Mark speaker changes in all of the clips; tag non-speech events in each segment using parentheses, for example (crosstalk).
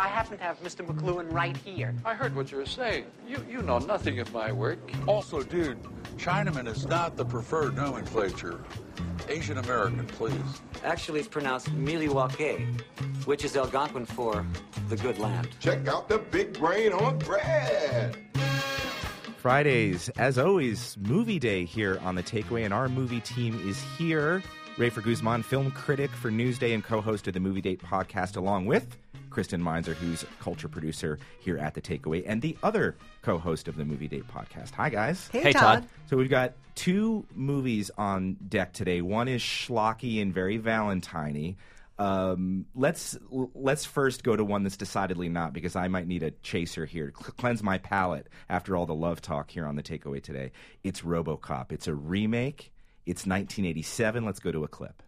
Speaker 1: I happen to have Mr. McLuhan right here.
Speaker 2: I heard what you were saying. You, you know nothing of my work.
Speaker 3: Also, dude, Chinaman is not the preferred nomenclature. Asian American, please.
Speaker 4: Actually, it's pronounced Miliwake, which is Algonquin for the good land.
Speaker 5: Check out the big brain on Brad.
Speaker 6: Fridays, as always, movie day here on the Takeaway, and our movie team is here. Rafer Guzman, film critic for Newsday and co-host of the Movie Date podcast, along with Kristen Meinzer, who's culture producer here at the Takeaway, and the other co-host of the Movie Date podcast. Hi, guys.
Speaker 7: Hey,
Speaker 8: Hey,
Speaker 7: Todd.
Speaker 8: Todd.
Speaker 6: So we've got two movies on deck today. One is schlocky and very Valentine. Um, let's let's first go to one that's decidedly not because I might need a chaser here to cl- cleanse my palate after all the love talk here on the takeaway today. It's RoboCop. It's a remake. It's 1987. Let's go to a clip.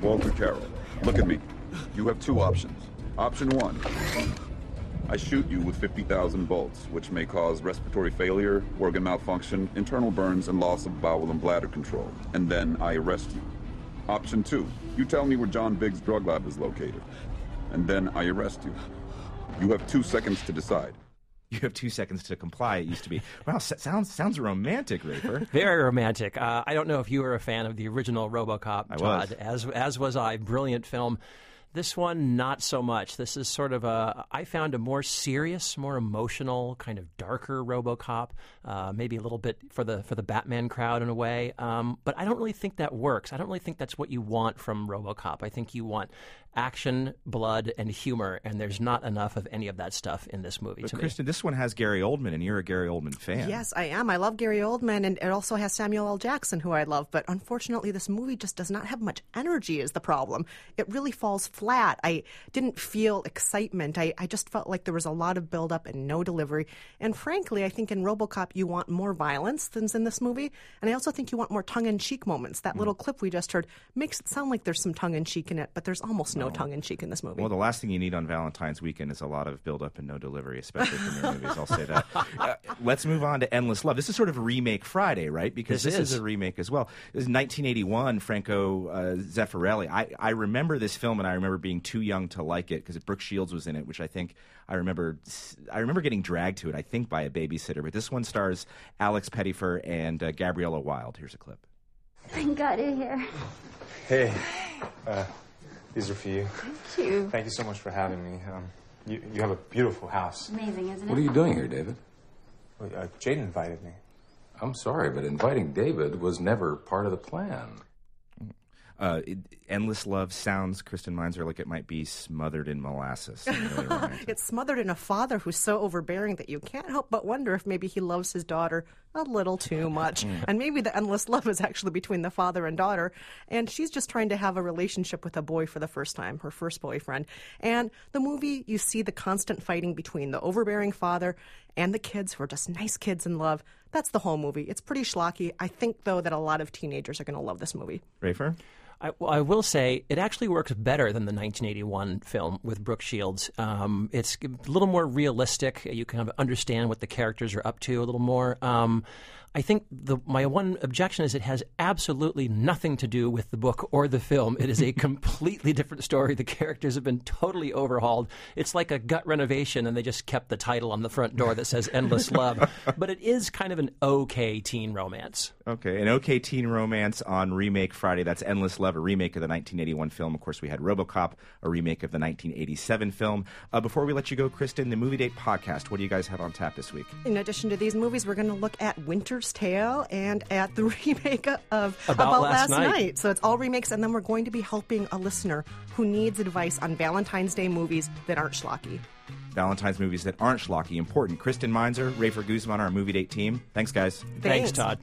Speaker 9: Walter Carroll, look at me. You have two options. Option one I shoot you with 50,000 bolts, which may cause respiratory failure, organ malfunction, internal burns, and loss of bowel and bladder control. And then I arrest you. Option two You tell me where John Biggs' drug lab is located. And then I arrest you. You have two seconds to decide.
Speaker 6: You have two seconds to comply. It used to be. Wow, sounds sounds romantic, Rafer. (laughs)
Speaker 8: Very romantic. Uh, I don't know if you were a fan of the original RoboCop,
Speaker 6: I
Speaker 8: Todd,
Speaker 6: was.
Speaker 8: as as was I. Brilliant film. This one, not so much. This is sort of a. I found a more serious, more emotional, kind of darker RoboCop. Uh, maybe a little bit for the for the Batman crowd in a way. Um, but I don't really think that works. I don't really think that's what you want from RoboCop. I think you want action, blood, and humor, and there's not enough of any of that stuff in this movie.
Speaker 6: But
Speaker 8: to me.
Speaker 6: Kristen, this one has Gary Oldman, and you're a Gary Oldman fan.
Speaker 7: Yes, I am. I love Gary Oldman, and it also has Samuel L. Jackson, who I love. But unfortunately, this movie just does not have much energy, is the problem. It really falls flat. I didn't feel excitement. I, I just felt like there was a lot of buildup and no delivery. And frankly, I think in Robocop, you want more violence than's in this movie. And I also think you want more tongue in cheek moments. That little clip we just heard makes it sound like there's some tongue in cheek in it, but there's almost no tongue in cheek in this movie.
Speaker 6: Well, the last thing you need on Valentine's weekend is a lot of buildup and no delivery, especially from your movies. I'll say that. (laughs) Uh, let's move on to Endless Love. This is sort of a remake Friday, right? Because
Speaker 8: This
Speaker 6: this, is.
Speaker 8: is.
Speaker 6: a remake as well. This is 1981, Franco uh, Zeffirelli. I, I remember this film, and I remember being too young to like it because Brooke Shields was in it, which I think I remember. I remember getting dragged to it. I think by a babysitter. But this one stars Alex Pettyfer and uh, Gabriella Wilde. Here's a clip.
Speaker 10: Thank God you're here.
Speaker 11: Hey, uh, these are for you.
Speaker 10: Thank you.
Speaker 11: Thank you so much for having me. Um, you, you have a beautiful house.
Speaker 10: Amazing, isn't it?
Speaker 12: What are you doing here, David?
Speaker 11: Uh, Jade invited me.
Speaker 12: I'm sorry, but inviting David was never part of the plan.
Speaker 6: Uh, it, Endless Love sounds, Kristen Meinzer, like it might be smothered in molasses. Really. (laughs)
Speaker 7: It's smothered in a father who's so overbearing that you can't help but wonder if maybe he loves his daughter a little too much. (laughs) and maybe the endless love is actually between the father and daughter. And she's just trying to have a relationship with a boy for the first time, her first boyfriend. And the movie, you see the constant fighting between the overbearing father and the kids who are just nice kids in love. That's the whole movie. It's pretty schlocky. I think, though, that a lot of teenagers are going to love this movie.
Speaker 6: Rafer?
Speaker 8: I, I will say it actually works better than the 1981 film with Brooke Shields. Um, it's a little more realistic. You kind of understand what the characters are up to a little more. Um, I think the, my one objection is it has absolutely nothing to do with the book or the film. It is a (laughs) completely different story. The characters have been totally overhauled. It's like a gut renovation, and they just kept the title on the front door that says "Endless Love." (laughs) but it is kind of an okay teen romance.
Speaker 6: Okay, an okay teen romance on Remake Friday. That's Endless Love, a remake of the 1981 film. Of course, we had RoboCop, a remake of the 1987 film. Uh, before we let you go, Kristen, the Movie Date podcast, what do you guys have on tap this week?
Speaker 7: In addition to these movies, we're going to look at Winter's Tale and at the (laughs) remake of
Speaker 8: About Last Night.
Speaker 7: So it's all remakes, and then we're going to be helping a listener who needs advice on Valentine's Day movies that aren't schlocky.
Speaker 6: Valentine's movies that aren't schlocky. Important. Kristen Meinzer, Rafer Guzman, our Movie Date team. Thanks, guys.
Speaker 8: Thanks
Speaker 7: Thanks.
Speaker 8: Todd.